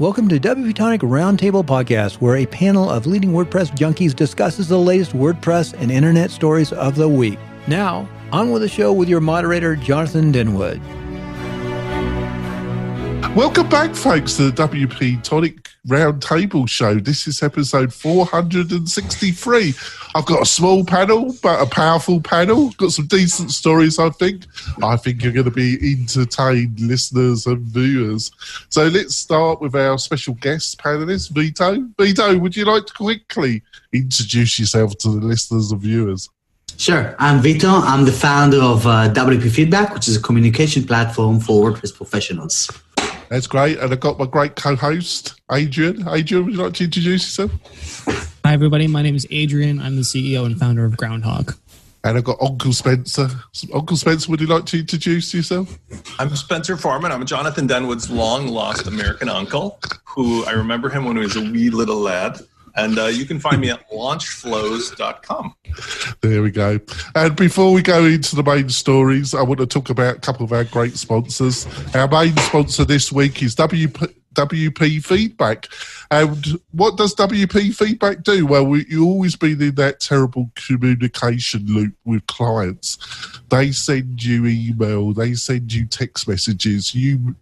Welcome to WP Tonic Roundtable Podcast, where a panel of leading WordPress junkies discusses the latest WordPress and internet stories of the week. Now, on with the show with your moderator, Jonathan Denwood. Welcome back, folks, to the WP Tonic Roundtable Show. This is episode 463. I've got a small panel, but a powerful panel. Got some decent stories, I think. I think you're going to be entertained, listeners and viewers. So let's start with our special guest panelist, Vito. Vito, would you like to quickly introduce yourself to the listeners and viewers? Sure. I'm Vito. I'm the founder of uh, WP Feedback, which is a communication platform for WordPress professionals. That's great. And I've got my great co host, Adrian. Adrian, would you like to introduce yourself? Hi, everybody. My name is Adrian. I'm the CEO and founder of Groundhog. And I've got Uncle Spencer. Uncle Spencer, would you like to introduce yourself? I'm Spencer Foreman. I'm Jonathan Denwood's long lost American uncle, who I remember him when he was a wee little lad. And uh, you can find me at launchflows.com. There we go. And before we go into the main stories, I want to talk about a couple of our great sponsors. Our main sponsor this week is WP, WP Feedback. And what does WP Feedback do? Well, we, you always been in that terrible communication loop with clients. They send you email, they send you text messages, you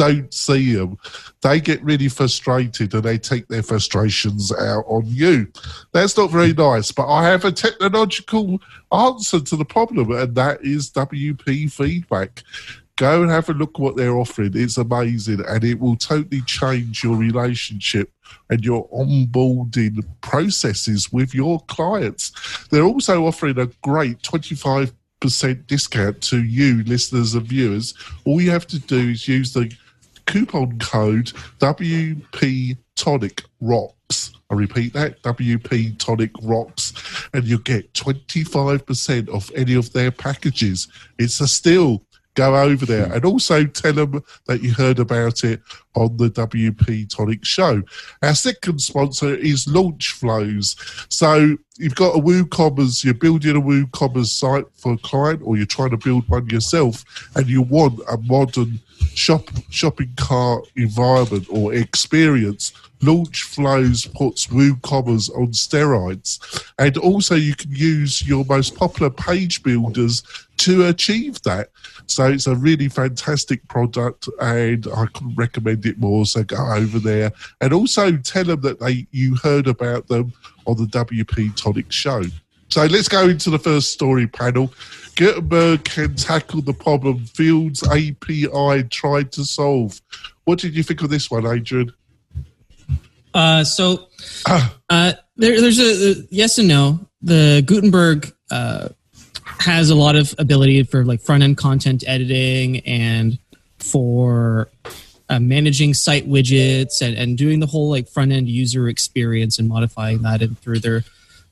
don't see them, they get really frustrated and they take their frustrations out on you. That's not very nice, but I have a technological answer to the problem, and that is WP feedback. Go and have a look what they're offering. It's amazing, and it will totally change your relationship and your onboarding processes with your clients. They're also offering a great 25 percent discount to you listeners and viewers all you have to do is use the coupon code WP Tonic Rocks. I repeat that WP Tonic Rocks, and you get 25% off any of their packages. It's a steal. Go over there hmm. and also tell them that you heard about it on the WP Tonic show. Our second sponsor is Launch Flows. So you've got a WooCommerce, you're building a WooCommerce site for a client, or you're trying to build one yourself, and you want a modern shop shopping cart environment or experience, Launch Flows puts WooCommerce on steroids. And also you can use your most popular page builders to achieve that. So it's a really fantastic product and I couldn't recommend it more. So go over there and also tell them that they you heard about them on the WP Tonic show. So let's go into the first story panel. Gutenberg can tackle the problem Fields API tried to solve. What did you think of this one, Adrian? Uh, so uh, there, there's a, a, yes and no. The Gutenberg uh, has a lot of ability for like front end content editing and for uh, managing site widgets and, and doing the whole like front end user experience and modifying that and through their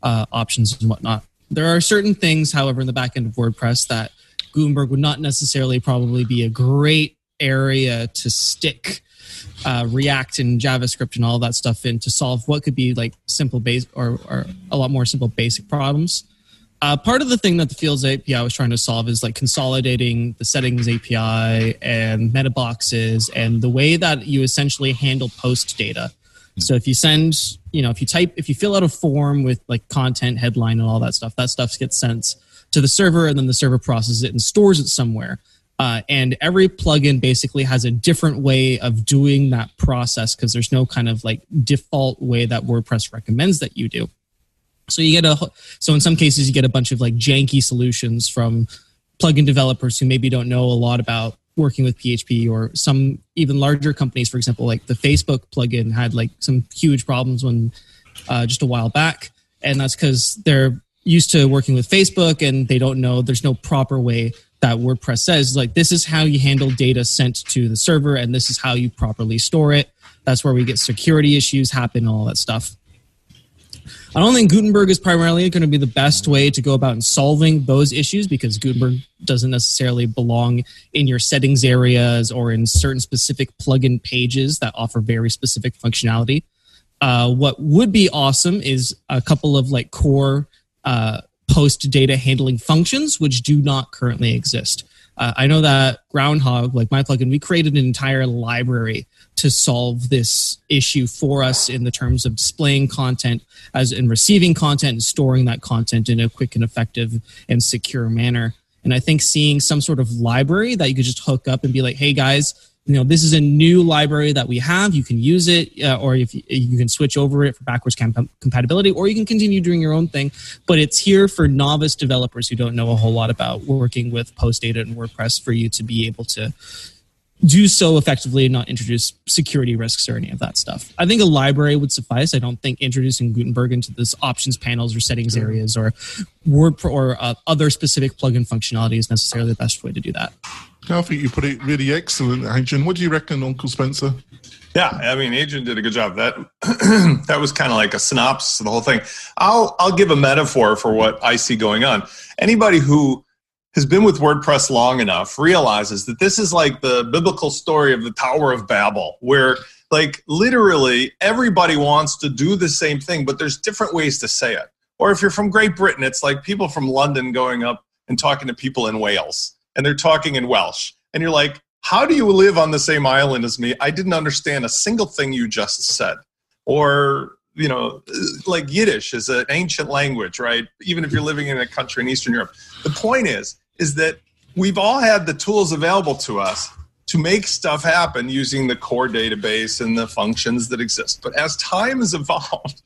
uh, options and whatnot. There are certain things, however, in the back end of WordPress that Gutenberg would not necessarily probably be a great area to stick uh, React and JavaScript and all that stuff in to solve what could be like simple base or, or a lot more simple basic problems. Uh, part of the thing that the Fields API was trying to solve is like consolidating the settings API and meta boxes and the way that you essentially handle post data. So if you send, you know, if you type, if you fill out a form with like content, headline, and all that stuff, that stuff gets sent to the server, and then the server processes it and stores it somewhere. Uh, and every plugin basically has a different way of doing that process because there's no kind of like default way that WordPress recommends that you do. So you get a so in some cases you get a bunch of like janky solutions from plugin developers who maybe don't know a lot about working with PHP or some even larger companies, for example, like the Facebook plugin had like some huge problems when uh, just a while back, and that's because they're used to working with Facebook and they don't know there's no proper way that WordPress says like this is how you handle data sent to the server and this is how you properly store it. That's where we get security issues happen, and all that stuff. I don't think Gutenberg is primarily going to be the best way to go about solving those issues because Gutenberg doesn't necessarily belong in your settings areas or in certain specific plugin pages that offer very specific functionality. Uh, what would be awesome is a couple of like core uh, post data handling functions which do not currently exist. Uh, I know that Groundhog, like my plugin, we created an entire library to solve this issue for us in the terms of displaying content as in receiving content and storing that content in a quick and effective and secure manner. And I think seeing some sort of library that you could just hook up and be like, hey guys, you know, this is a new library that we have. You can use it, uh, or if you, you, can switch over it for backwards comp- compatibility, or you can continue doing your own thing. But it's here for novice developers who don't know a whole lot about working with Post Data and WordPress for you to be able to do so effectively and not introduce security risks or any of that stuff. I think a library would suffice. I don't think introducing Gutenberg into this options panels or settings areas or word or uh, other specific plugin functionality is necessarily the best way to do that. I think you put it really excellent, Adrian. What do you reckon, Uncle Spencer? Yeah, I mean, Adrian did a good job. That that was kind of like a synopsis of the whole thing. I'll I'll give a metaphor for what I see going on. Anybody who has been with WordPress long enough realizes that this is like the biblical story of the Tower of Babel, where like literally everybody wants to do the same thing, but there's different ways to say it. Or if you're from Great Britain, it's like people from London going up and talking to people in Wales and they're talking in Welsh. And you're like, how do you live on the same island as me? I didn't understand a single thing you just said. Or, you know, like Yiddish is an ancient language, right? Even if you're living in a country in Eastern Europe. The point is, is that we've all had the tools available to us to make stuff happen using the core database and the functions that exist. But as time has evolved,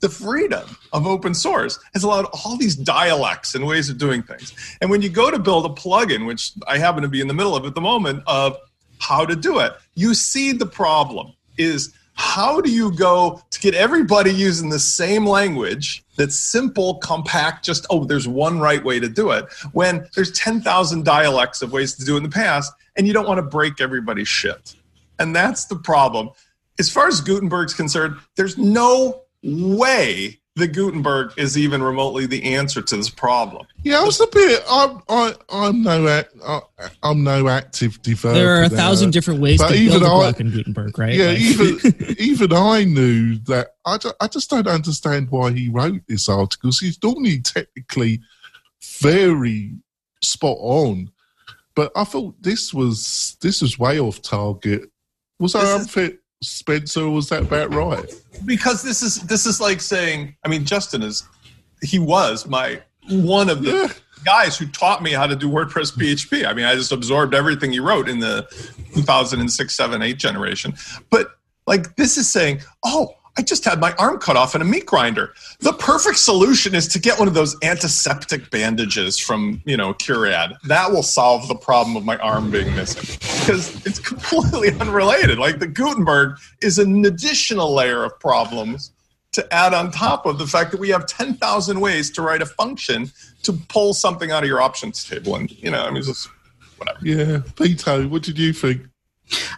the freedom of open source has allowed all these dialects and ways of doing things. And when you go to build a plugin, which I happen to be in the middle of at the moment, of how to do it, you see the problem is how do you go to get everybody using the same language that's simple, compact, just, oh, there's one right way to do it, when there's 10,000 dialects of ways to do it in the past, and you don't want to break everybody's shit. And that's the problem. As far as Gutenberg's concerned, there's no way the Gutenberg is even remotely the answer to this problem. Yeah, I was a bit. I'm I, I'm no I'm no active developer. There are a thousand now, different ways to build a block in Gutenberg, right? Yeah, like. even even I knew that. I just, I just don't understand why he wrote this article. He's normally technically very spot on, but I thought this was this was way off target. Was I unfit? Spencer, was that about right? Because this is this is like saying, I mean, Justin is he was my one of the yeah. guys who taught me how to do WordPress PHP. I mean, I just absorbed everything he wrote in the 2006, 7, 8 generation. But like this is saying, oh, I just had my arm cut off in a meat grinder. The perfect solution is to get one of those antiseptic bandages from, you know, Curad. That will solve the problem of my arm being missing because it's completely unrelated. Like the Gutenberg is an additional layer of problems to add on top of the fact that we have 10,000 ways to write a function to pull something out of your options table. And, you know, I mean, just whatever. Yeah. Vito, what did you think?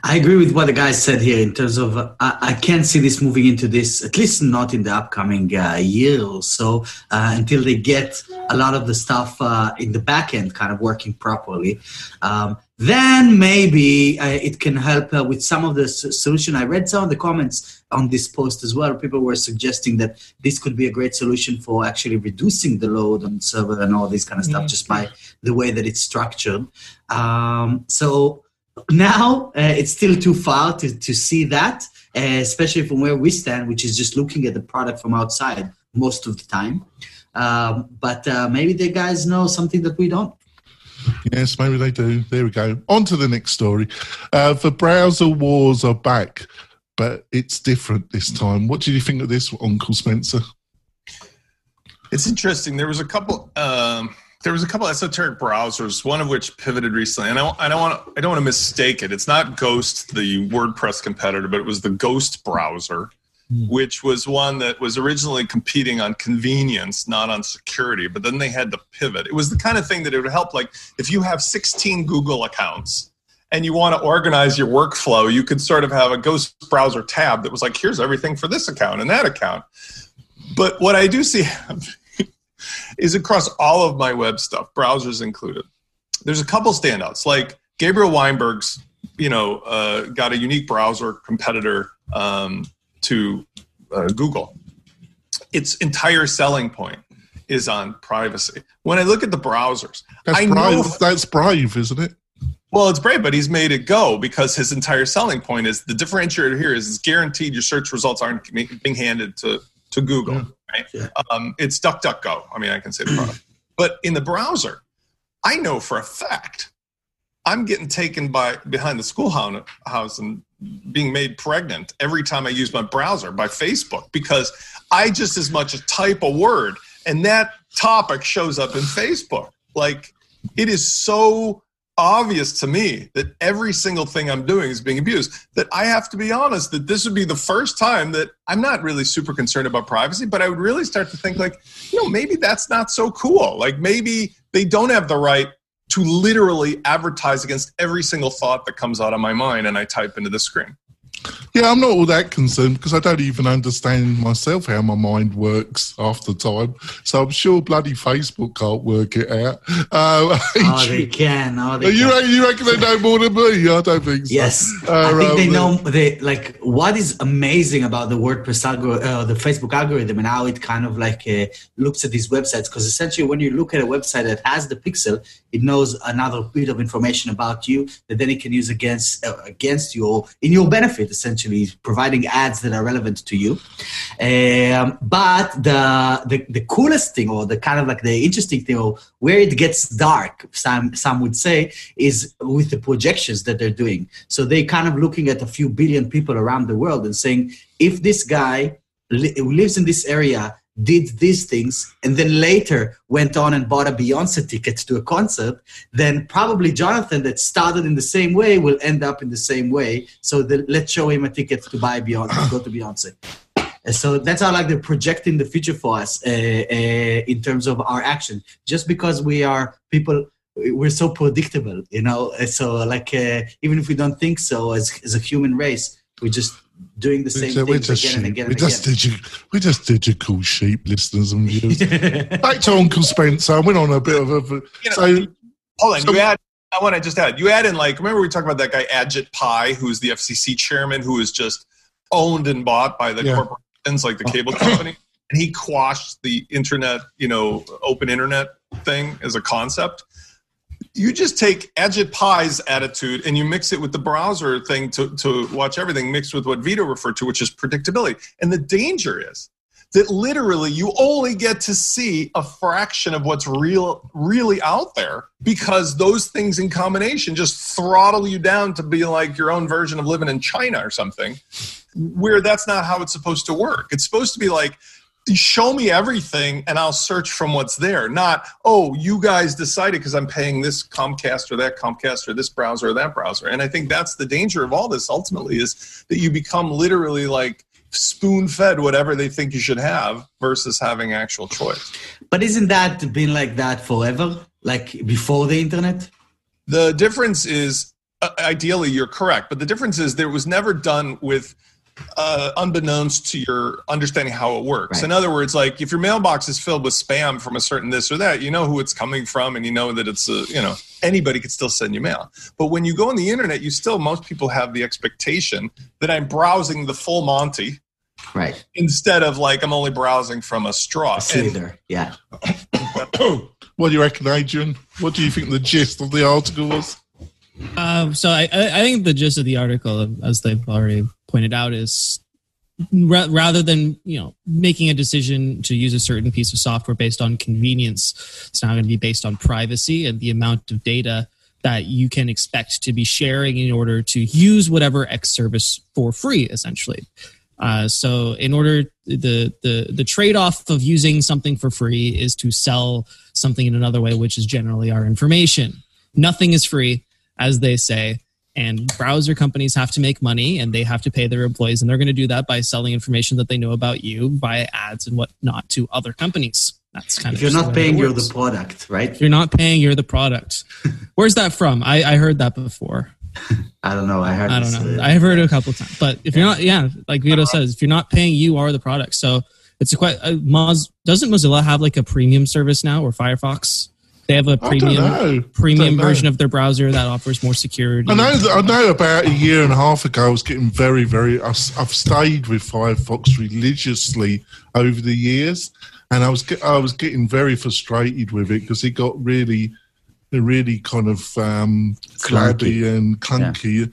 I agree with what the guy said here in terms of uh, I, can't see this moving into this, at least not in the upcoming uh, year or so, uh, until they get a lot of the stuff uh, in the back end kind of working properly. Um, then maybe uh, it can help uh, with some of the solution. I read some of the comments on this post as well. People were suggesting that this could be a great solution for actually reducing the load on the server and all this kind of stuff mm-hmm. just by the way that it's structured. Um, so now uh, it's still too far to, to see that, uh, especially from where we stand, which is just looking at the product from outside most of the time. Um, but uh, maybe the guys know something that we don't. Yes, maybe they do. There we go. On to the next story. Uh, the browser wars are back, but it's different this time. What did you think of this, Uncle Spencer? It's interesting. There was a couple. There was a couple esoteric browsers, one of which pivoted recently, and I, I don't want I don't want to mistake it. It's not Ghost, the WordPress competitor, but it was the Ghost browser, mm. which was one that was originally competing on convenience, not on security. But then they had to pivot. It was the kind of thing that it would help, like if you have 16 Google accounts and you want to organize your workflow, you could sort of have a Ghost browser tab that was like, here's everything for this account and that account. But what I do see is across all of my web stuff, browsers included. There's a couple standouts, like Gabriel Weinberg's, you know, uh, got a unique browser competitor um, to uh, Google. Its entire selling point is on privacy. When I look at the browsers, That's I brave. know That's brave, isn't it? well, it's brave, but he's made it go because his entire selling point is the differentiator here is it's guaranteed your search results aren't being handed to, to Google, Yeah. Right? Yeah. Um, it's DuckDuckGo. I mean, I can say the product. But in the browser, I know for a fact I'm getting taken by behind the schoolhouse and being made pregnant every time I use my browser by Facebook because I just as much as type a word and that topic shows up in Facebook. Like it is so obvious to me that every single thing I'm doing is being abused that I have to be honest that this would be the first time that I'm not really super concerned about privacy, but I would really start to think like, you know, maybe that's not so cool. Like maybe they don't have the right to literally advertise against every single thought that comes out of my mind and I type into the screen. Yeah, I'm not all that concerned because I don't even understand myself how my mind works half the time. So I'm sure bloody Facebook can't work it out. Uh, Oh, they can. Oh, they you, can. reckon, you reckon they know more than me? I don't think so. Yes, Uh, I think they know they like what is amazing about the WordPress algorithm, uh, the Facebook algorithm, and how it kind of like uh, looks at these websites. Because essentially, when you look at a website that has the pixel, it knows another bit of information about you that then it can use against uh, against you or in your benefit, essentially providing ads that are relevant to you. Um, but the, the the coolest thing, or the kind of like the interesting thing, or where it gets dark, some some would say, is with the projections that they're doing. So they kind of looking at a few billion people around the world and saying, if this guy li- lives in this area did these things and then later went on and bought a Beyonce ticket to a concert, then probably Jonathan that started in the same way will end up in the same way. So the, let's show him a ticket to buy Beyonce, go to Beyonce. And so that's how like they're projecting the future for us uh, uh, in terms of our action. Just because we are people, we're so predictable, you know. And So like uh, even if we don't think so, as as a human race, we're just doing the same We're things just, again and sheep. again we're, and just again. digi- we're just digital sheep listeners and viewers. Back to Uncle Spencer. I went on a bit of a. You know, Hold on, So- you add. I want to just add. You add in like remember we talked about that guy Ajit Pai, who's the FCC chairman, who is just owned and bought by the Yeah. corporations like the cable company, and he quashed the internet, you know, open internet thing as a concept. You just take Ajit Pai's attitude and you mix it with the browser thing to, to watch everything mixed with what Vito referred to, which is predictability. And the danger is that literally you only get to see a fraction of what's real really out there because those things in combination just throttle you down to be like your own version of living in China or something where that's not how it's supposed to work it's supposed to be like show me everything and I'll search from what's there not oh you guys decided because I'm paying this Comcast or that Comcast or this browser or that browser and I think that's the danger of all this ultimately is that you become literally like spoon fed whatever they think you should have versus having actual choice. But isn't that been like that forever? Like before the internet? The difference is, uh, ideally, you're correct, but the difference is there was never done with. Uh, unbeknownst to your understanding how it works. Right. In other words, like if your mailbox is filled with spam from a certain this or that, you know who it's coming from, and you know that it's a you know anybody could still send you mail. But when you go on the internet, you still most people have the expectation that I'm browsing the full Monty Right. instead of like I'm only browsing from a straw. A And- slither. Yeah. what do you reckon, Adrian? What do you think the gist of the article was? Uh, so I, I I think the gist of the article, as they've already pointed out, is ra- rather than you know making a decision to use a certain piece of software based on convenience, it's now going to be based on privacy and the amount of data that you can expect to be sharing in order to use whatever X service for free, essentially. Uh, so, in order the the the trade off of using something for free is to sell something in another way, which is generally our information. Nothing is free, as they say, and browser companies have to make money and they have to pay their employees, and they're going to do that by selling information that they know about you via ads and whatnot to other companies. That's kind of If of you're not the way it paying, you're the product, right? If you're not paying, you're the product. Where's that from? I, I heard that before. I don't know. I heard I don't know. I've heard it a couple of times. But if you're not, yeah, like Vito says, if you're not paying, you are the product. So it's a quite. Uh, Moz doesn't Mozilla have like a premium service now or Firefox? They have a premium premium version of their browser that offers more security. I know. I know. About a year and a half ago, I was getting very, very. I've, I've stayed with Firefox religiously over the years, and I was I was getting very frustrated with it because it got really, really kind of um, flabby and clunky. Yeah.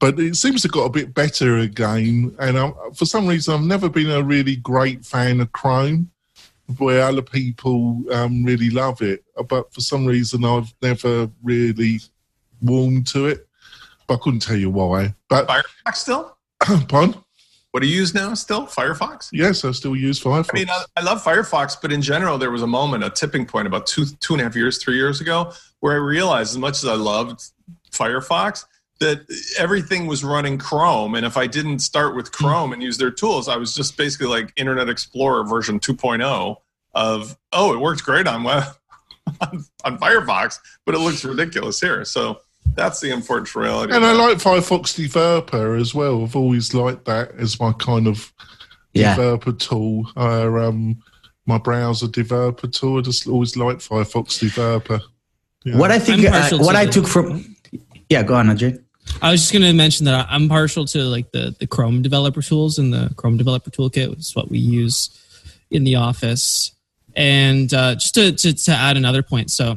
But it seems to have got a bit better again, and I, for some reason, I've never been a really great fan of Chrome, where other people um, really love it. But for some reason, I've never really warmed to it. But I couldn't tell you why. But Firefox still? pardon? What do you use now still? Firefox? Yes, I still use Firefox. I mean, I, I, love Firefox, but in general, there was a moment, a tipping point about two, two and a half years, three years ago, where I realized as much as I loved Firefox, that everything was running Chrome. And if I didn't start with hmm. Chrome and use their tools, I was just basically like Internet Explorer version 2.0 of, oh, it works great on web, on, on Firefox, but it looks ridiculous here. So that's the unfortunate reality. And I like Firefox Developer as well. I've always liked that as my kind of yeah. developer tool. Uh, um, my browser developer tool. I just always liked Firefox Developer. Yeah. What I think, uh, what I took from, yeah, go on, Ajay. I was just going to mention that I'm partial to like the the Chrome developer tools and the Chrome developer toolkit, which is what we use in the office. And uh, just to, to, to add another point, so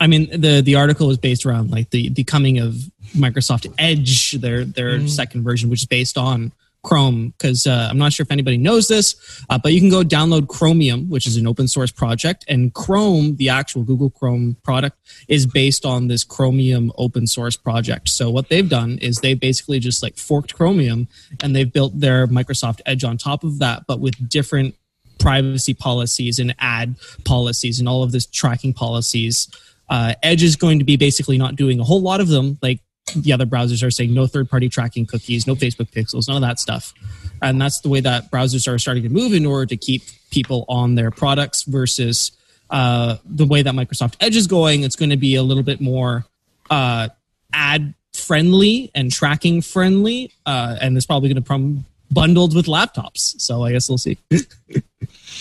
I mean, the the article was based around like the the coming of Microsoft Edge, their their mm. second version, which is based on Chrome. Because uh, I'm not sure if anybody knows this, uh, but you can go download Chromium, which is an open source project, and Chrome, the actual Google Chrome product, is based on this Chromium open source project. So what they've done is they basically just like forked Chromium, and they've built their Microsoft Edge on top of that, but with different privacy policies and ad policies and all of this tracking policies uh, Edge is going to be basically not doing a whole lot of them, like the other browsers are saying no third party tracking cookies, no Facebook pixels, none of that stuff. And that's the way that browsers are starting to move in order to keep people on their products versus uh, the way that Microsoft Edge is going. It's going to be a little bit more uh, ad friendly and tracking friendly. Uh, and it's probably going to come bundled with laptops. So I guess we'll see.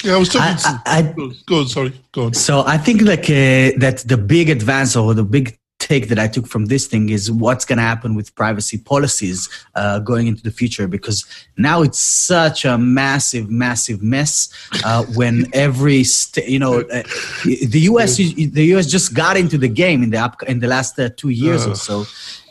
Yeah, I was talking. I, I, go on, sorry, go on. So I think like uh, that the big advance or the big take that I took from this thing is what's going to happen with privacy policies uh, going into the future because now it's such a massive, massive mess. Uh, when every st- you know uh, the U.S. the U.S. just got into the game in the up in the last uh, two years or so,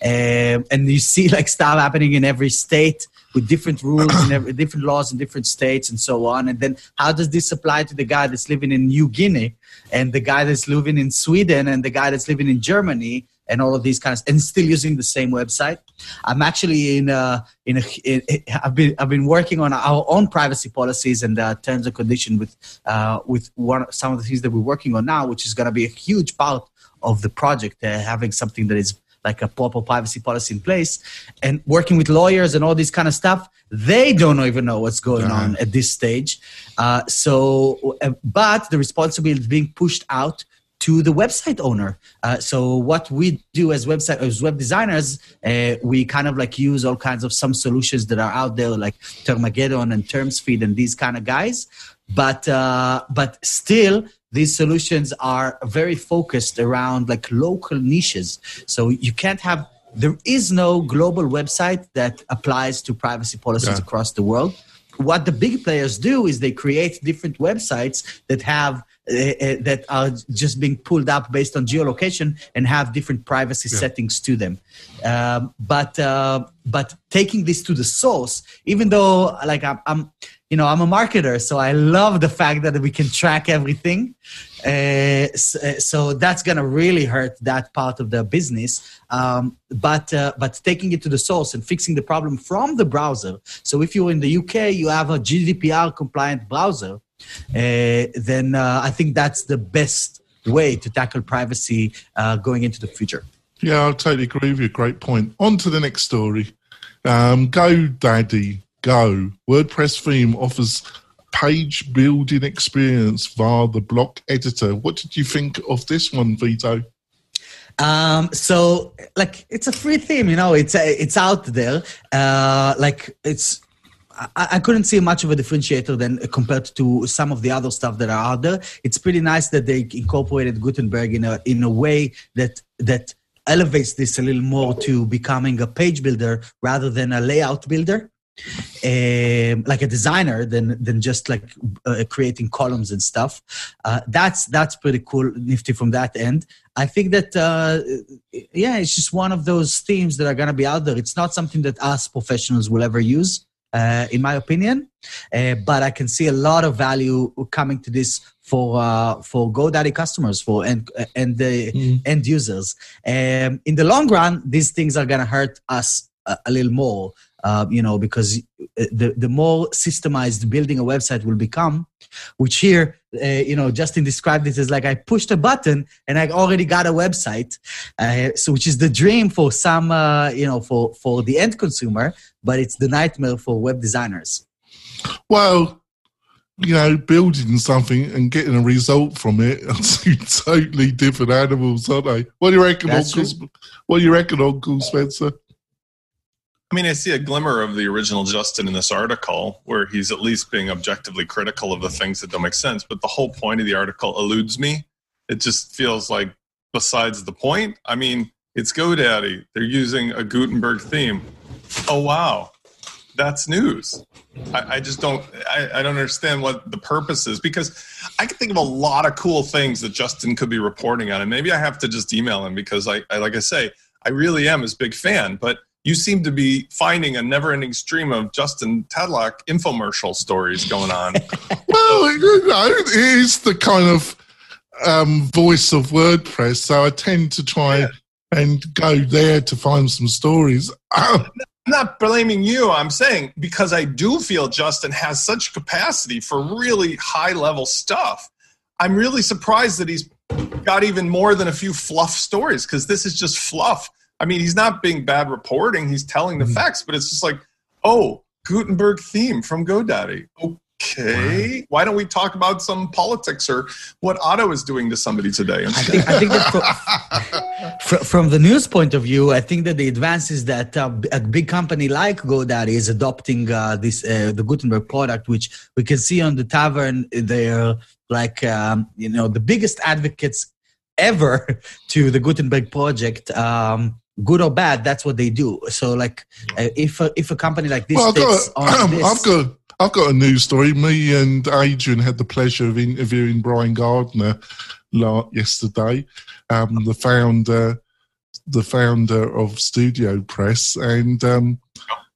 um, and you see like stuff happening in every state with different rules and every, different laws in different states and so on. And then how does this apply to the guy that's living in New Guinea and the guy that's living in Sweden and the guy that's living in Germany and all of these kinds and still using the same website. I'm actually in a, in a in, I've been I've been working on our own privacy policies and uh, terms and condition with uh, with one some of the things that we're working on now, which is going to be a huge part of the project, uh, having something that is like a proper privacy policy in place and working with lawyers and all this kind of stuff they don't even know what's going uh-huh. on at this stage uh, so uh, but the responsibility is being pushed out to the website owner. Uh, so what we do as website as web designers, uh, we kind of like use all kinds of some solutions that are out there, like Termageddon and TermsFeed and these kind of guys. But uh, but still, these solutions are very focused around like local niches so you can't have there is no global website that applies to privacy policies yeah. across the world what the big players do is they create different websites that have uh, uh, that are just being pulled up based on geolocation and have different privacy yeah. settings to them um, but uh, but taking this to the source even though like I'm, I'm you know i'm a marketer so i love the fact that we can track everything. Uh, so, uh, so, that's gonna really hurt that part of the business. Um, but uh, but taking it to the source and fixing the problem from the browser. So if you're in the uk you have a gdpr compliant browser uh, then uh, i think that's the best way to tackle privacy uh, going into the future. Yeah i totally agree with you. Great point. On to the next story. Um, GoDaddy Go. WordPress theme offers page building experience via the block editor. What did you think of this one, Vito? Um, so like it's a free theme, you know, it's uh, it's out there. Uh, like it's I, couldn't see much of a differentiator than compared to some of the other stuff that are out there. It's pretty nice that they incorporated Gutenberg in a in a way that that elevates this a little more to becoming a page builder rather than a layout builder. Um, like a designer than than just like uh, creating columns and stuff. Uh, that's that's pretty cool, nifty from that end. I think that uh, yeah, it's just one of those themes that are gonna be out there. It's not something that us professionals will ever use. Uh, in my opinion, uh, but I can see a lot of value coming to this for uh, for GoDaddy customers, for and and the mm. end users. Um, in the long run, these things are gonna hurt us a, a little more uh, you know, because uh, the, the more systemized building a website will become, which here, uh, you know, Justin described it as like I pushed a button and I already got a website. Uh, so, which is the dream for some, uh, you know, for, for the end consumer, but it's the nightmare for web designers. Well, you know, building something and getting a result from it are two totally different animals, aren't they? What do you reckon, Uncle? What do you reckon, Uncle Spencer? I mean, I see a glimmer of the original Justin in this article where he's at least being objectively critical of the things that don't make sense. But the whole point of the article eludes me. It just feels like besides the point. I mean, it's GoDaddy. They're using a Gutenberg theme. Oh, wow. That's news. I, I just don't I, I, don't understand what the purpose is because I can think of a lot of cool things that Justin could be reporting on. And maybe I have to just email him because I, I like I say, I really am his big fan. But you seem to be finding a never-ending stream of Justin Tadlock infomercial stories going on. well, you know, it is the kind of um, voice of WordPress, so I tend to try yeah. and go there to find some stories. I'm not blaming you. I'm saying because I do feel Justin has such capacity for really high-level stuff. I'm really surprised that he's got even more than a few fluff stories because this is just fluff I mean, he's not being bad reporting. He's telling the mm-hmm. facts, but it's just like, oh, Gutenberg theme from GoDaddy. Okay, wow. why don't we talk about some politics or what Otto is doing to somebody today? I think, I think that from, from, the news point of view, I think that the advances that uh, a big company like GoDaddy is adopting uh, this uh, the Gutenberg product, which we can see on the tavern, they're like um, you know the biggest advocates ever to the Gutenberg project. Um, good or bad, that's what they do. So, like, uh, if a, if a company like this, well, I've got, um, this, I've got I've got a news story. Me and Adrian had the pleasure of interviewing Brian Gardner yesterday, um, the founder the founder of Studio Press, and um,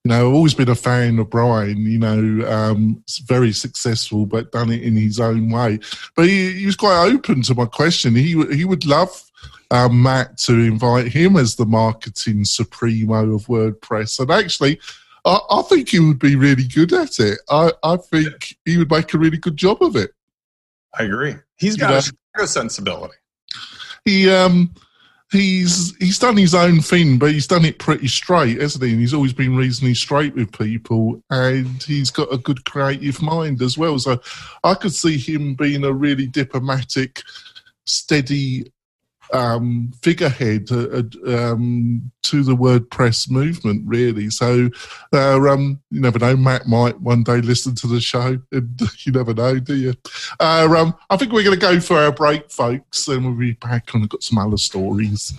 you know, I've always been a fan of Brian. You know, um, very successful, but done it in his own way. But he, he was quite open to my question. He he would love um, Matt to invite him as the marketing supremo of WordPress. And actually, I, I think he would be really good at it. I, I think he would make a really good job of it. I agree. He's got you know, a Chicago sensibility. He um he's he's done his own thing, but he's done it pretty straight, hasn't he? And he's always been reasonably straight with people, and he's got a good creative mind as well. So I could see him being a really diplomatic, steady um, figurehead uh, uh, um, to the WordPress movement, really. So uh, um, you never know. Matt might one day listen to the show, and you never know, do you? Uh, um, I think we're going to go for our break, folks, and we'll be back and we've got some other stories.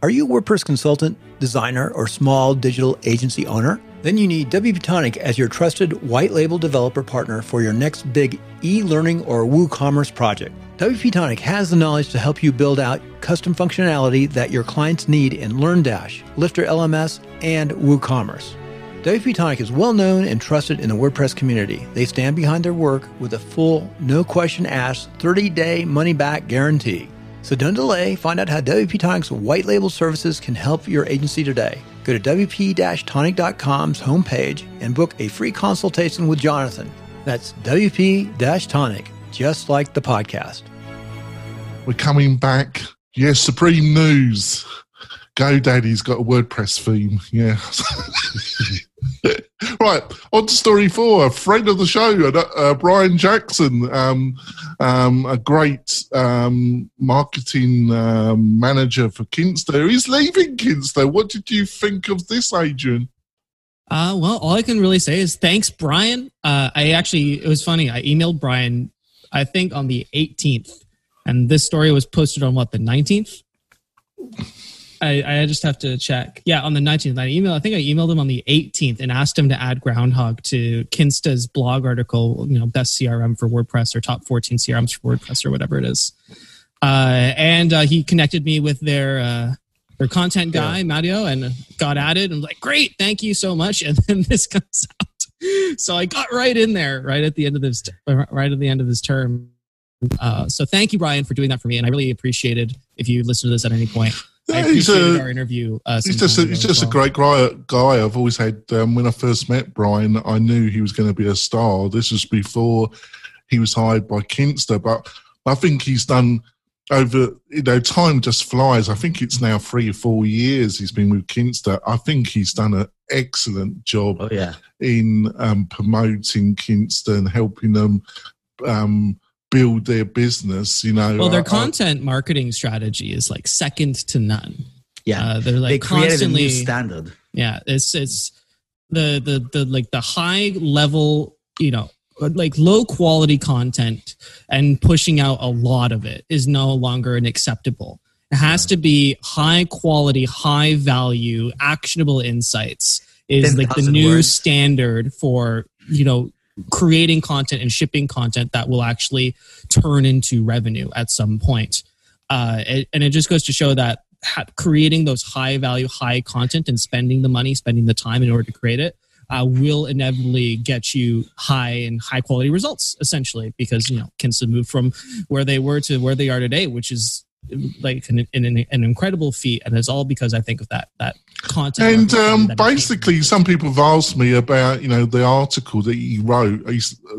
Are you a WordPress consultant, designer, or small digital agency owner? Then you need WP Tonic as your trusted white label developer partner for your next big e learning or WooCommerce project. WP Tonic has the knowledge to help you build out custom functionality that your clients need in LearnDash, Lifter LMS, and WooCommerce. WP Tonic is well known and trusted in the WordPress community. They stand behind their work with a full, no question asked, 30 day money back guarantee. So don't delay. Find out how WP Tonic's white label services can help your agency today. Go to WP-Tonic.com's homepage and book a free consultation with Jonathan. That's WP-Tonic, just like the podcast. We're coming back. Yes, Supreme News. GoDaddy's got a WordPress theme. Yeah. right, on to story four. A friend of the show, uh, uh, Brian Jackson, um, um, a great um, marketing um, manager for Kinsta. He's leaving Kinsta. What did you think of this, Adrian? Uh, well, all I can really say is thanks, Brian. Uh, I actually, it was funny. I emailed Brian, I think on the 18th, and this story was posted on what, the 19th? I, I just have to check. Yeah, on the 19th, I email. I think I emailed him on the 18th and asked him to add Groundhog to Kinsta's blog article. You know, best CRM for WordPress or top 14 CRMs for WordPress or whatever it is. Uh, and uh, he connected me with their uh, their content guy, yeah. Mario, and got it. And like, great, thank you so much. And then this comes out. So I got right in there, right at the end of this, right at the end of this term. Uh, so thank you, Brian, for doing that for me, and I really appreciated if you listen to this at any point. I he's a, our interview. Uh, he's just a, he's just well. a great guy. Guy I've always had. Um, when I first met Brian, I knew he was going to be a star. This was before he was hired by Kinsta, but I think he's done over. You know, time just flies. I think it's now three or four years he's been with Kinsta. I think he's done an excellent job. Oh, yeah. in um, promoting Kinsta and helping them. Um, build their business you know well their content marketing strategy is like second to none. Yeah. Uh, they're like they constantly a new standard. Yeah it's it's the the the like the high level you know like low quality content and pushing out a lot of it is no longer an acceptable it has to be high quality high value actionable insights is like the new words. standard for you know creating content and shipping content that will actually turn into revenue at some point. Uh, and it just goes to show that creating those high value, high content and spending the money, spending the time in order to create it uh, will inevitably get you high and high quality results essentially because, you know, Kinsta move from where they were to where they are today, which is like an, an, an incredible feat. And it's all because I think of that, that. And um, basically, some people have asked me about, you know, the article that he wrote.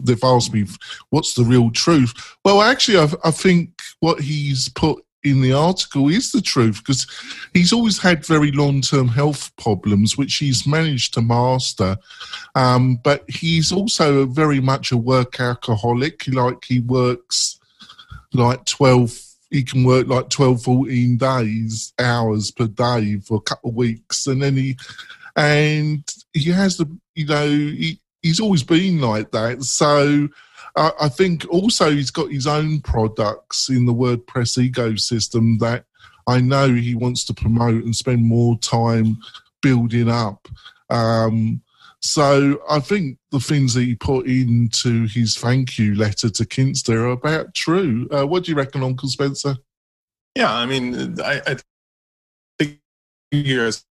they've asked me, what's the real truth? Well, actually, I, I think what he's put in the article is the truth because he's always had very long term health problems, which he's managed to master. Um, but he's also very much a work alcoholic. Like he works like 12 he can work like 12, 14 days, hours per day for a couple of weeks. And then he, and he has the, you know, he, he's always been like that. So I, I think also he's got his own products in the WordPress ecosystem that I know he wants to promote and spend more time building up. Um, so I think the things that he put into his thank you letter to Kinsta are about true. Uh, what do you reckon, Uncle Spencer? Yeah, I mean, I, I think you guys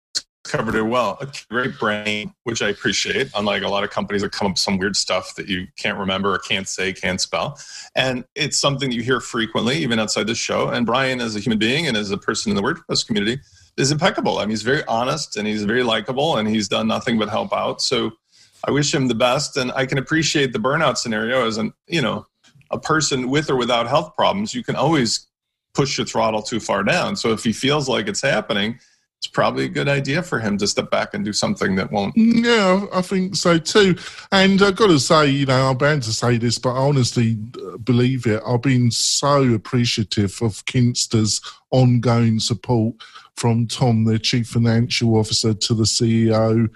covered it well. A great brain, which I appreciate, unlike a lot of companies that come up with some weird stuff that you can't remember or can't say, can't spell. And it's something that you hear frequently, even outside the show. And Brian, as a human being and as a person in the WordPress community, is impeccable. I mean, he's very honest and he's very likable and he's done nothing but help out. So I wish him the best. And I can appreciate the burnout scenario as an, you know, a person with or without health problems. You can always push your throttle too far down. So if he feels like it's happening, it's probably a good idea for him to step back and do something that won't. Yeah, I think so too. And I've got to say, you know, I'm bound to say this, but I honestly uh, believe it. I've been so appreciative of Kinsta's ongoing support from Tom, their chief financial officer, to the CEO,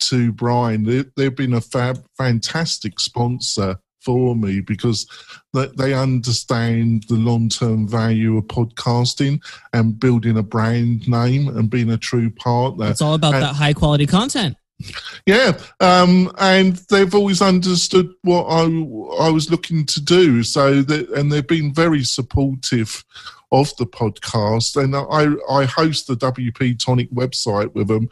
to Brian. They, they've been a fab, fantastic sponsor for me because they understand the long term value of podcasting and building a brand name and being a true partner. It's all about and, that high quality content. Yeah, um, and they've always understood what I I was looking to do. So that and they've been very supportive of the podcast. And I, I host the WP Tonic website with them.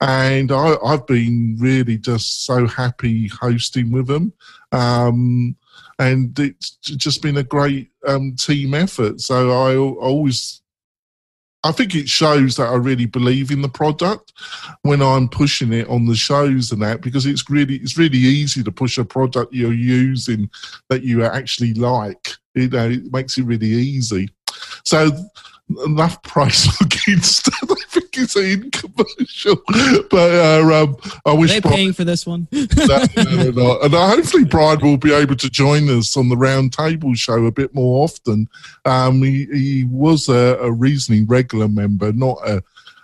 And I, have been really just so happy hosting with them. Um, and it's just been a great um, team effort. So I, I always I think it shows that I really believe in the product when I'm pushing it on the shows and that because it's really it's really easy to push a product you're using that you actually like. You know, it makes it really easy. So enough price for Kingston. I think it's commercial, but uh, um, I wish. Are they paying for this one? no, no, no, and uh, hopefully Brian will be able to join us on the round table show a bit more often. Um, he, he was a, a reasoning regular member, not a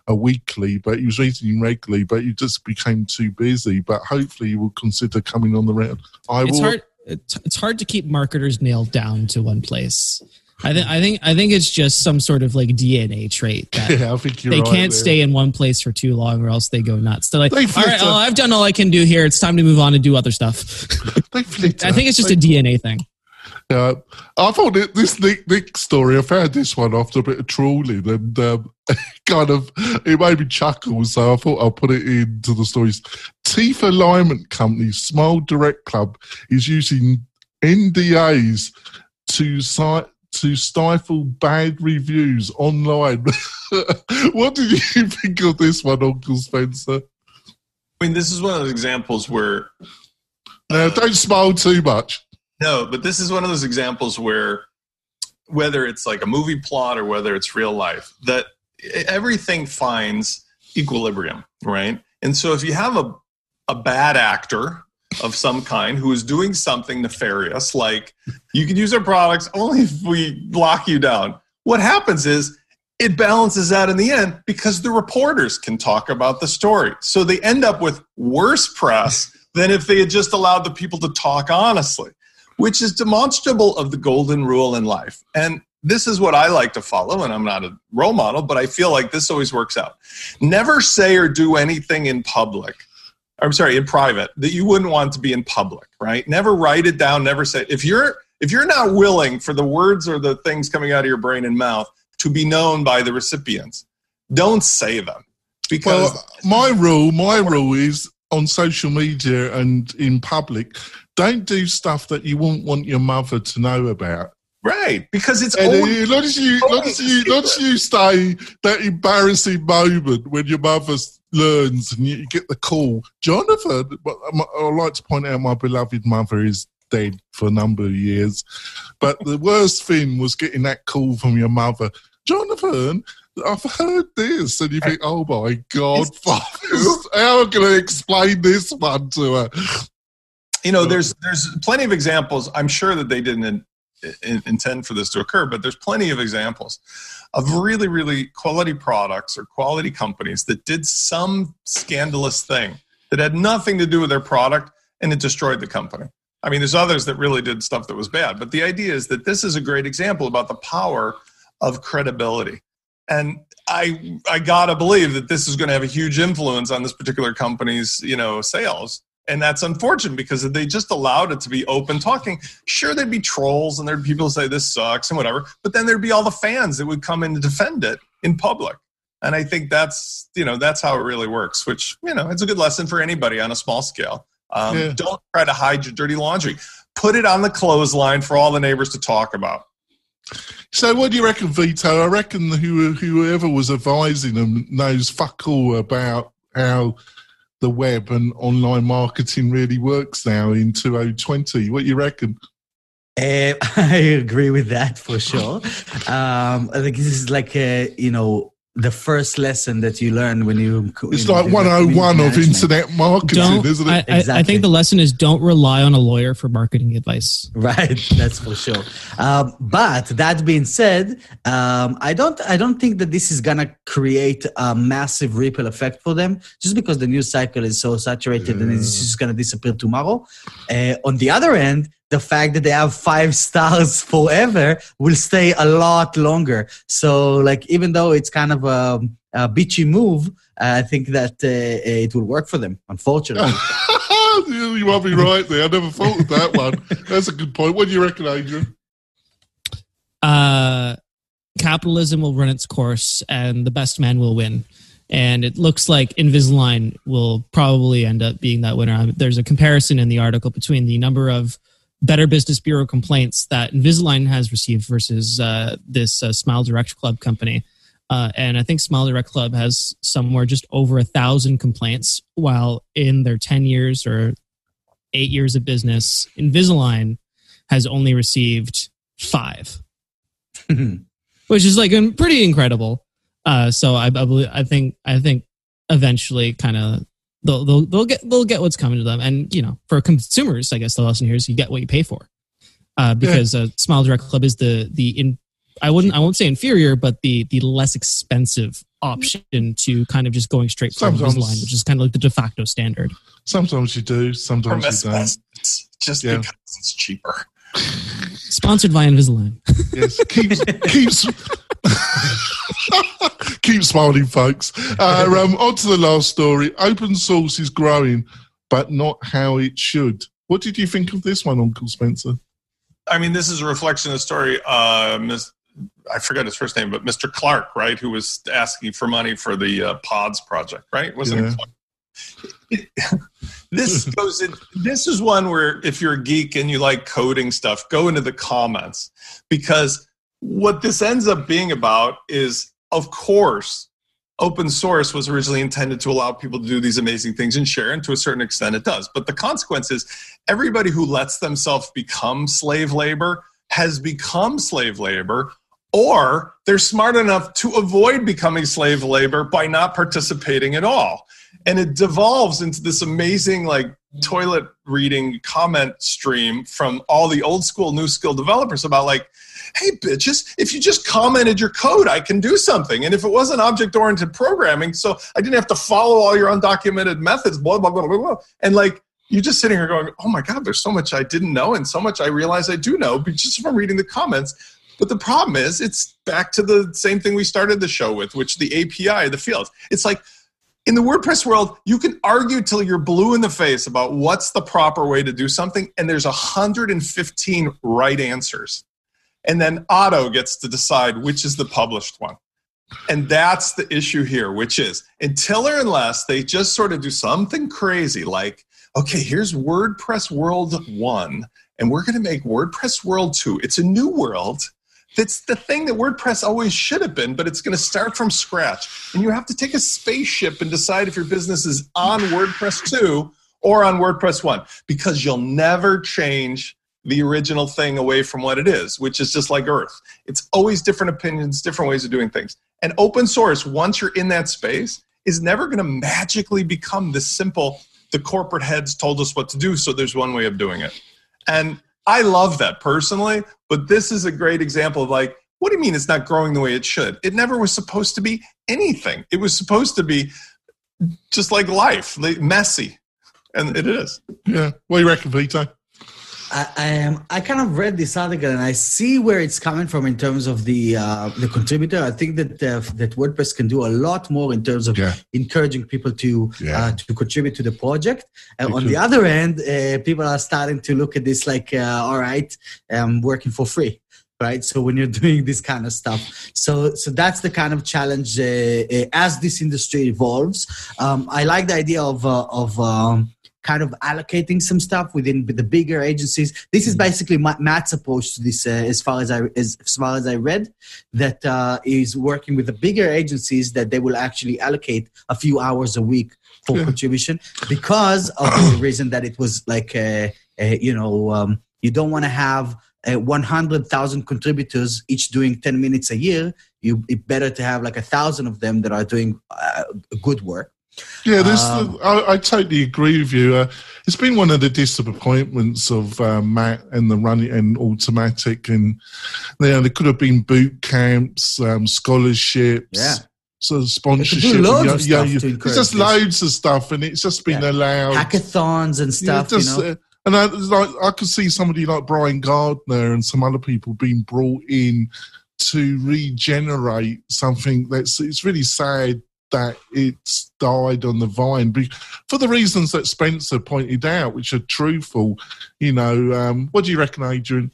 a weekly, but he was reasoning regularly, but he just became too busy. But hopefully, he will consider coming on the round. I it's will. Hard, it's, it's hard to keep marketers nailed down to one place I think I think I think it's just some sort of like DNA trait that Yeah, I think you're they right can't there. stay in one place for too long, or else they go nuts. They're like, They all right, I've done all I can do here. It's time to move on and do other stuff. I think it's just a DNA thing. Yeah, I thought this Nick Nick story. I found this one after a bit of trawling, and um, kind of it made me chuckle. So I thought I'll put it into the stories. Teeth Alignment Company, Smile Direct Club, is using NDAs to cite to stifle bad reviews online. what did you think of this one, Uncle Spencer? I mean, this is one of those examples where Now, uh, don't smile too much. No, but this is one of those examples where whether it's like a movie plot or whether it's real life, that everything finds equilibrium, right? And so if you have a, a bad actor of some kind who is doing something nefarious, like you can use our products only if we lock you down, what happens is it balances out in the end because the reporters can talk about the story. So they end up with worse press than if they had just allowed the people to talk honestly which is demonstrable of the golden rule in life. And this is what I like to follow, and I'm not a role model, but I feel like this always works out. Never say or do anything in public. I'm sorry, in private that you wouldn't want to be in public, right? Never write it down, never say if you're if you're not willing for the words or the things coming out of your brain and mouth to be known by the recipients, don't say them. Because Well, my rule, my rule is on social media and in public, don't do stuff that you wouldn't want your mother to know about. right, because it's And always not as you, not you, not you stay that embarrassing moment when your mother s- learns and you get the call, Jonathan. But I'd like to point out my beloved mother is dead for a number of years, but the worst thing was getting that call from your mother, Jonathan. I've heard this, and you think, "Oh my God, how am I going to explain this one to her?" you know there's there's plenty of examples i'm sure that they didn't intend for this to occur but there's plenty of examples of really really quality products or quality companies that did some scandalous thing that had nothing to do with their product and it destroyed the company. I mean there's others that really did stuff that was bad but the idea is that this is a great example about the power of credibility. And i i gotta believe that this is going to have a huge influence on this particular company's you know sales and that's unfortunate because if they just allowed it to be open talking sure there'd be trolls and there'd be people say this sucks and whatever but then there'd be all the fans that would come in to defend it in public and i think that's you know that's how it really works which you know it's a good lesson for anybody on a small scale um, Yeah. don't try to hide your dirty laundry put it on the clothesline for all the neighbors to talk about So, what do you reckon, Vito? I reckon who, whoever was advising them knows fuck all about how the web and online marketing really works now in 2020. What do you reckon? Uh, I agree with that for sure. Um, I think this is like a, you know the first lesson that you learn when you. It's you like do 101 of internet marketing, Don't. isn't it? I, I, I think the lesson is don't rely on a lawyer for marketing advice. Right, that's for sure. Um, but that being said, um, I don't, I don't think that this is gonna create a massive ripple effect for them, just because the news cycle is so saturated and it's just gonna disappear tomorrow. Uh, on the other end, the fact that they have five stars forever will stay a lot longer. So, like, even though it's kind of a, a bitchy move, I think that uh, it will work for them. Unfortunately. you might be right there. I never thought of that one. That's a good point. What do you reckon, Adrian? uh, capitalism will run its course and the best man will win. And it looks like Invisalign will probably end up being that winner. Um, There's a comparison in the article between the number of Better Business Bureau complaints that Invisalign has received versus uh, this uh, Smile Direct Club company. Uh, and I think Smile Direct Club has somewhere just over a thousand complaints, while in their 10 years or eight years of business, Invisalign has only received five which is like pretty incredible. Uh, so I, I believe I think I think eventually kind of they'll, they'll they'll get they'll get what's coming to them, and you know for consumers, I guess the lesson here is you get what you pay for. Uh, because uh, Smile Direct Club is the the in I wouldn't I won't say inferior, but the the less expensive option to kind of just going straight from Sometimes- Invisalign, which is kind of like the de facto standard. Sometimes you do, sometimes you don't. asbestos, just Yeah. because it's cheaper Sponsored by Invisalign. Yes, keeps keeps keep smiling, folks. Uh, um, on to the last story. Open source is growing, but not how it should. What did you think of this one, Uncle Spencer? I mean, this is a reflection of the story. Uh, Ms. I forgot his first name, but Mr. Clark, right, who was asking for money for the uh, Pods project, right? Wasn't Yeah. it? Clark? this goes in, this is one where if you're a geek and you like coding stuff go into the comments because what this ends up being about is of course open source was originally intended to allow people to do these amazing things and share and to a certain extent it does. But the consequence is everybody who lets themselves become slave labor has become slave labor or they're smart enough to avoid becoming slave labor by not participating at all. And it devolves into this amazing like toilet reading comment stream from all the old school new skill developers about like hey bitches if you just commented your code i can do something. And if it wasn't object oriented programming so i didn't have to follow all your undocumented methods blah blah blah blah blah. And like you're just sitting here going oh my god there's so much i didn't know and so much i realize i do know just from reading the comments. But the problem is it's back to the same thing we started the show with which the api the fields. It's like in the WordPress world, you can argue till you're blue in the face about what's the proper way to do something, and there's 115 right answers. And then Otto gets to decide which is the published one. And that's the issue here, which is until or unless they just sort of do something crazy like, okay, here's WordPress World 1, and we're going to make WordPress World 2. It's a new world that's the thing that WordPress always should have been, but it's going to start from scratch. And you have to take a spaceship and decide if your business is on WordPress 2 or on WordPress 1 because you'll never change the original thing away from what it is, which is just like Earth. It's always different opinions, different ways of doing things. And open source, once you're in that space, is never going to magically become this simple. The corporate heads told us what to do, so there's one way of doing it. And I love that personally, but this is a great example of like, what do you mean it's not growing the way it should? It never was supposed to be anything. It was supposed to be just like life, messy. And it is. Yeah. What do you reckon, Vito? I, I um, I kind of read this article and I see where it's coming from in terms of the uh, the contributor. I think that uh, that WordPress can do a lot more in terms of Yeah. encouraging people to Yeah. uh, to contribute to the project. And on too. the other end, uh, people are starting to look at this like, uh, all right, I'm working for free. Right, so when you're doing this kind of stuff, so so that's the kind of challenge uh, uh, as this industry evolves. Um, I like the idea of uh, of um, kind of allocating some stuff within the bigger agencies. This is basically Matt's approach to this, uh, as far as I as, as far as I read, that uh, is working with the bigger agencies that they will actually allocate a few hours a week for Yeah. contribution because of the reason that it was like, uh, uh, you know, um, you don't want to have. Uh, 100,000 contributors each doing 10 minutes a year you it's better to have like a thousand of them that are doing uh, good work Yeah, this, Um, I, I totally agree with you. Uh, it's been one of the disappointments of uh, Matt and the running and Automattic, and you know, there could have been boot camps, um, scholarships, Yeah. so sponsorship. loads and, of yeah, yeah, to There's just loads of stuff, and it's just been allowed. hackathons and stuff just, you know uh, and I, like, I could see somebody like Brian Gardner and some other people being brought in to regenerate something that's it's really sad that it's died on the vine be- for the reasons that Spencer pointed out, which are truthful. You know, um, what do you reckon, Adrian?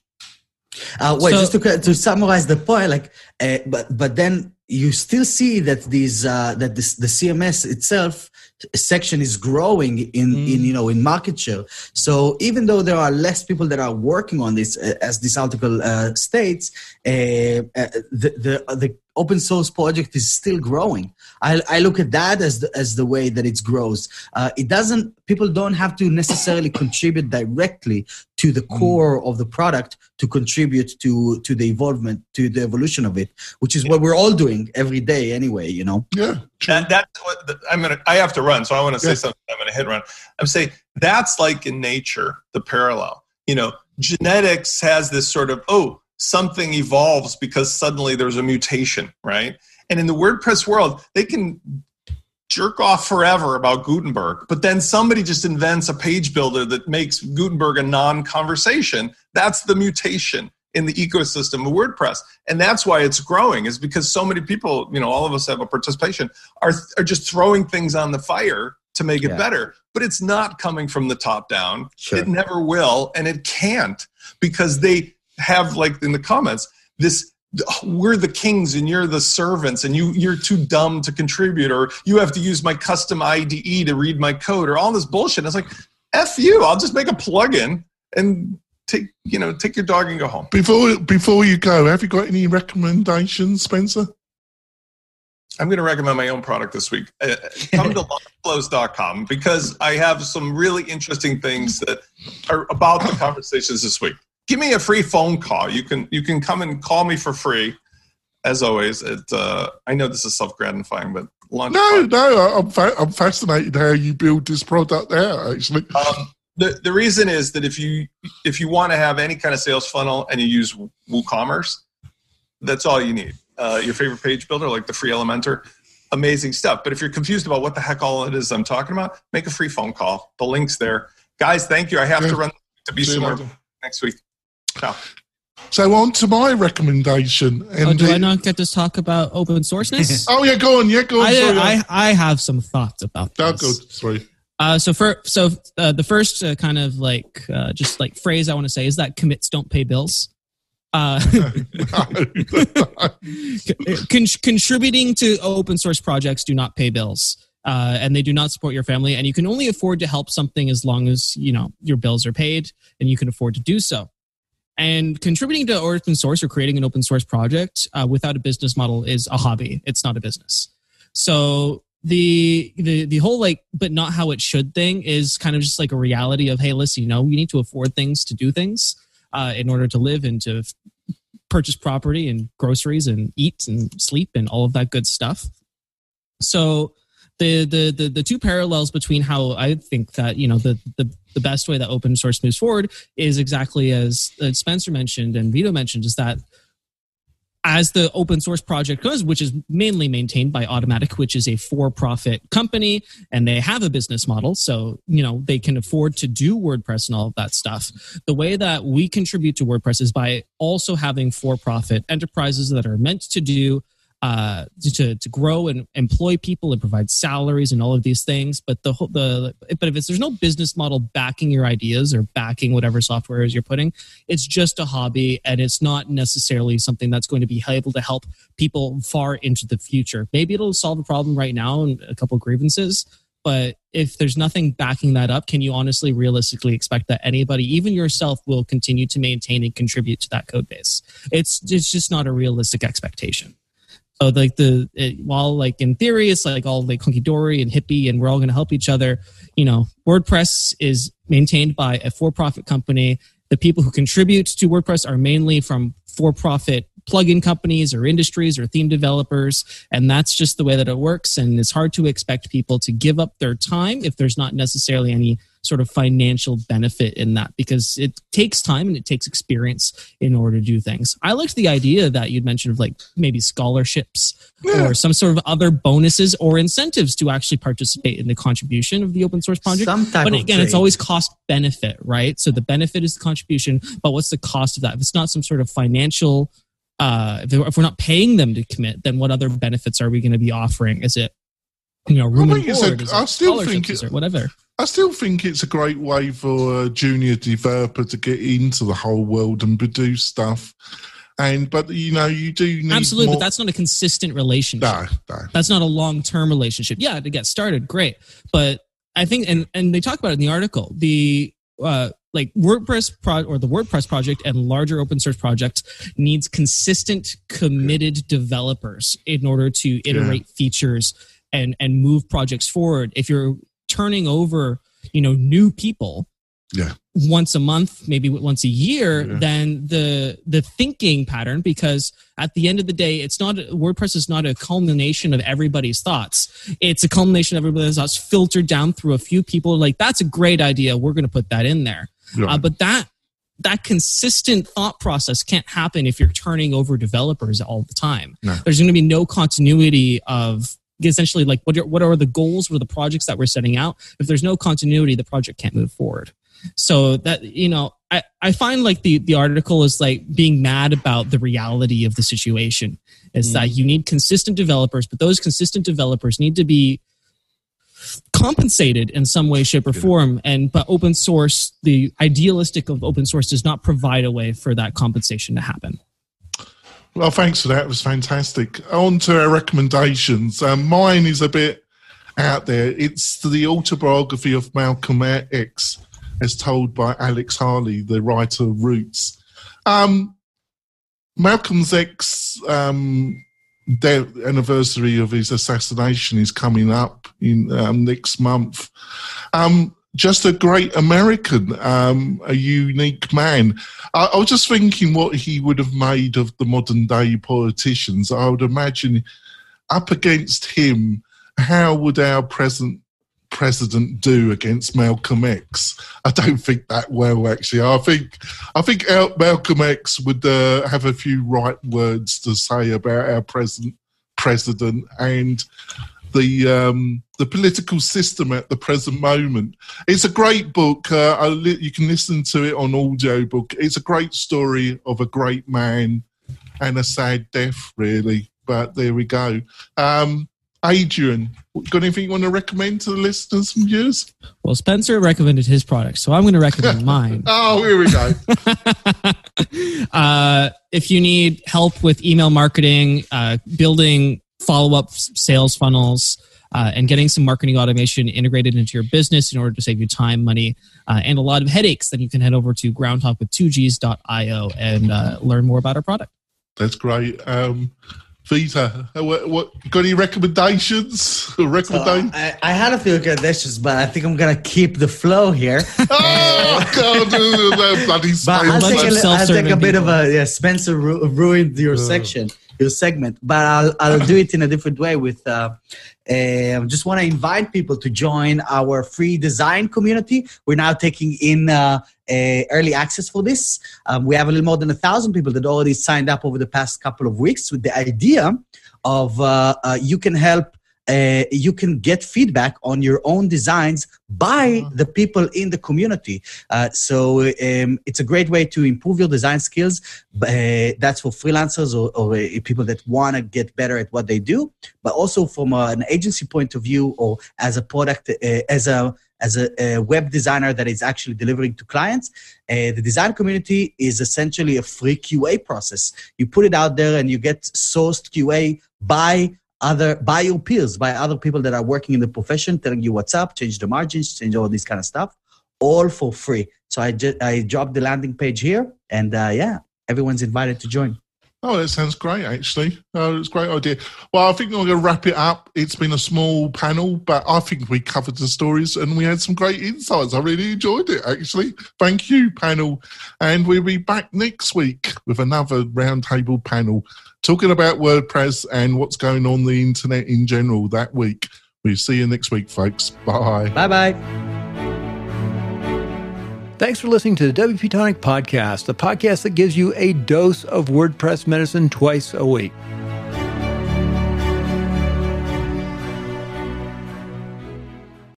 Uh, wait, So- just to, to summarize the point, like, uh, but but then you still see that these uh, that this, the CMS itself section is growing in Mm. in you know in market share. So even though there are less people that are working on this, uh, as this article uh, states, uh, uh, the the the open source project is still growing. I, I look at that as the, as the way that it grows. Uh, it doesn't. People don't have to necessarily contribute directly to the core of the product to contribute to to the evolvement to the evolution of it, which is what we're all doing every day anyway. You know. Yeah, true. That, that's what the, I'm gonna. I have to run, so I want to say Yeah. something. I'm gonna hit run. I'm saying that's like in nature the parallel. You know, genetics has this sort of oh something evolves because suddenly there's a mutation, right? And in the WordPress world, they can jerk off forever about Gutenberg, but then somebody just invents a page builder that makes Gutenberg a non conversation. That's the mutation in the ecosystem of WordPress. And that's why it's growing, is because so many people, you know, all of us have a participation, are, are just throwing things on the fire to make it Yeah. better. But it's not coming from the top down. Sure. It never will, and it can't because they have, like in the comments, this we're the kings and you're the servants and you you're too dumb to contribute or you have to use my custom IDE to read my code or all this bullshit. It's like F you, I'll just make a plugin and take you know, take your dog and go home. Before before you go, have you got any recommendations, Spencer? I'm going to recommend my own product this week. Uh, come to launchflows.com because I have some really interesting things that are about the conversations this week. Give me a free phone call. You can you can come and call me for free, as always. It, uh, I know this is self gratifying, but launch. No, no, I'm fa- I'm fascinated how you build this product out. Actually, Um, the the reason is that if you if you want to have any kind of sales funnel and you use WooCommerce, that's all you need. Uh, your favorite page builder, like the free Elementor, amazing stuff. But if you're confused about what the heck all it is I'm talking about, make a free phone call. The link's there, guys. Thank you. I have Yeah. to run to be See somewhere next week. Ciao. so on to my recommendation. And Oh, do I it- not get to talk about open sourceness? Oh yeah, go on. Yeah, go on. I, sorry, I, I have some thoughts about Oh, this. Sorry. Uh, so for so uh, the first uh, kind of like uh, just like phrase I want to say is that commits don't pay bills. Uh, con- contributing to open source projects do not pay bills, uh, and they do not support your family. And you can only afford to help something as long as you know your bills are paid and you can afford to do so. And contributing to open source or creating an open source project uh, without a business model is a hobby. It's not a business. So the the the whole like but not how it should thing is kind of just like a reality of hey listen you know you need to afford things to do things uh, in order to live and to purchase property and groceries and eat and sleep and all of that good stuff so the the the, the two parallels between how i think that you know the, the the best way that open source moves forward is exactly as spencer mentioned and vito mentioned is that as the open source project goes, which is mainly maintained by Automattic, which is a for-profit company, and they have a business model, so you know they can afford to do WordPress and all of that stuff. The way that we contribute to WordPress is by also having for-profit enterprises that are meant to do uh, to to grow and employ people and provide salaries and all of these things. But the the but if it's there's no business model backing your ideas or backing whatever software is you're putting, it's just a hobby and it's not necessarily something that's going to be able to help people far into the future. Maybe it'll solve a problem right now and a couple grievances. But if there's nothing backing that up, can you honestly, realistically expect that anybody, even yourself, will continue to maintain and contribute to that code base? It's it's just not a realistic expectation. So like the it, while like in theory it's like all like hunky dory and hippie and we're all going to help each other. You know, WordPress is maintained by a for-profit company. The people who contribute to WordPress are mainly from for-profit plugin companies or industries or theme developers, and that's just the way that it works. And it's hard to expect people to give up their time if there's not necessarily any sort of financial benefit in that because it takes time and it takes experience in order to do things. I liked the idea that you'd mentioned of like maybe scholarships Yeah. or some sort of other bonuses or incentives to actually participate in the contribution of the open source project. But again, it's always cost benefit, right? So the benefit is the contribution, but what's the cost of that? If it's not some sort of financial, uh, if, if we're not paying them to commit, then what other benefits are we going to be offering? Is it, you know, room Well, and board? Is I it still think it- whatever. I still think it's a great way for a junior developer to get into the whole world and produce stuff. And but you know you do need Absolutely, more- but that's not a consistent relationship. no, no. That's not a long term relationship. Yeah, to get started, great. But I think, and and they talk about it in the article, the uh, like WordPress pro or the WordPress project and larger open source projects needs consistent, committed developers in order to iterate features and and move projects forward. If you're turning over, you know, new people, Yeah. once a month, maybe once a year, Yeah. then the the thinking pattern, because at the end of the day, it's not WordPress is not a culmination of everybody's thoughts. It's a culmination of everybody's thoughts filtered down through a few people. Like that's a great idea. We're going to put that in there. Right. Uh, but that that consistent thought process can't happen if you're turning over developers all the time. No. There's going to be no continuity of essentially like what are, what are the goals what are the projects that we're setting out if there's no continuity the project can't move forward so that you know i i find like the the article is like being mad about the reality of the situation is mm. that you need consistent developers but those consistent developers need to be compensated in some way shape or form and but open source the idealistic of open source does not provide a way for that compensation to happen well, thanks for that. It was fantastic. On to our recommendations. Um, mine is a bit out there. It's the autobiography of Malcolm X, as told by Alex Haley, the writer of Roots. Um, Malcolm's X um, the anniversary of his assassination is coming up in um, next month. Um, just a great American, um, a unique man. I, I, was just thinking what he would have made of the modern day politicians. I would imagine up against him, how would our present president do against Malcolm X? I don't think that well, actually. I think I think Malcolm X would uh, have a few right words to say about our present president and the um, the political system at the present moment. It's a great book. Uh, li- you can listen to it on audio book. It's a great story of a great man and a sad death, really. But there we go. Um, Adrian, got anything you want to recommend to the listeners and viewers? Well, Spencer recommended his product, so I'm going to recommend mine. oh, here we go. uh, if you need help with email marketing, uh, building follow up sales funnels, uh, and getting some marketing automation integrated into your business in order to save you time, money, uh, and a lot of headaches, then you can head over to groundhogwith2gs.io and uh, learn more about our product. That's great. Um, Vita, uh, what, what got any recommendations? recommendations? So I, I, had a few recommendations, but I think I'm gonna keep the flow here. oh God, bloody But I'll take, a, I'll take a bit of a yeah. Spencer ru- ruined your section your segment, but I'll, I'll do it in a different way. With uh, uh, just want to invite people to join our free design community. We're now taking in uh, early access for this. Um, we have a little more than a thousand people that already signed up over the past couple of weeks with the idea of uh, uh, you can help uh, you can get feedback on your own designs by uh-huh. the people in the community. Uh, so um, it's a great way to improve your design skills. Uh, that's for freelancers or, or uh, people that want to get better at what they do, but also from an agency point of view or as a product, uh, as a as a, a, web designer that is actually delivering to clients. Uh, the design community is essentially a free QA process. You put it out there and you get sourced QA by other by your peers, by other people that are working in the profession, telling you what's up, change the margins, change all this kind of stuff, all for free. So I just I dropped the landing page here, and uh, yeah, everyone's invited to join. Oh, that sounds great, actually. Oh, it's a great idea. Well, I think we're going to wrap it up. It's been a small panel, but I think we covered the stories and we had some great insights. I really enjoyed it, actually. Thank you, panel. And we'll be back next week with another roundtable panel talking about WordPress and what's going on the internet in general that week. We'll see you next week, folks. Bye. Bye bye. Thanks for listening to the WP Tonic Podcast, the podcast that gives you a dose of WordPress medicine twice a week.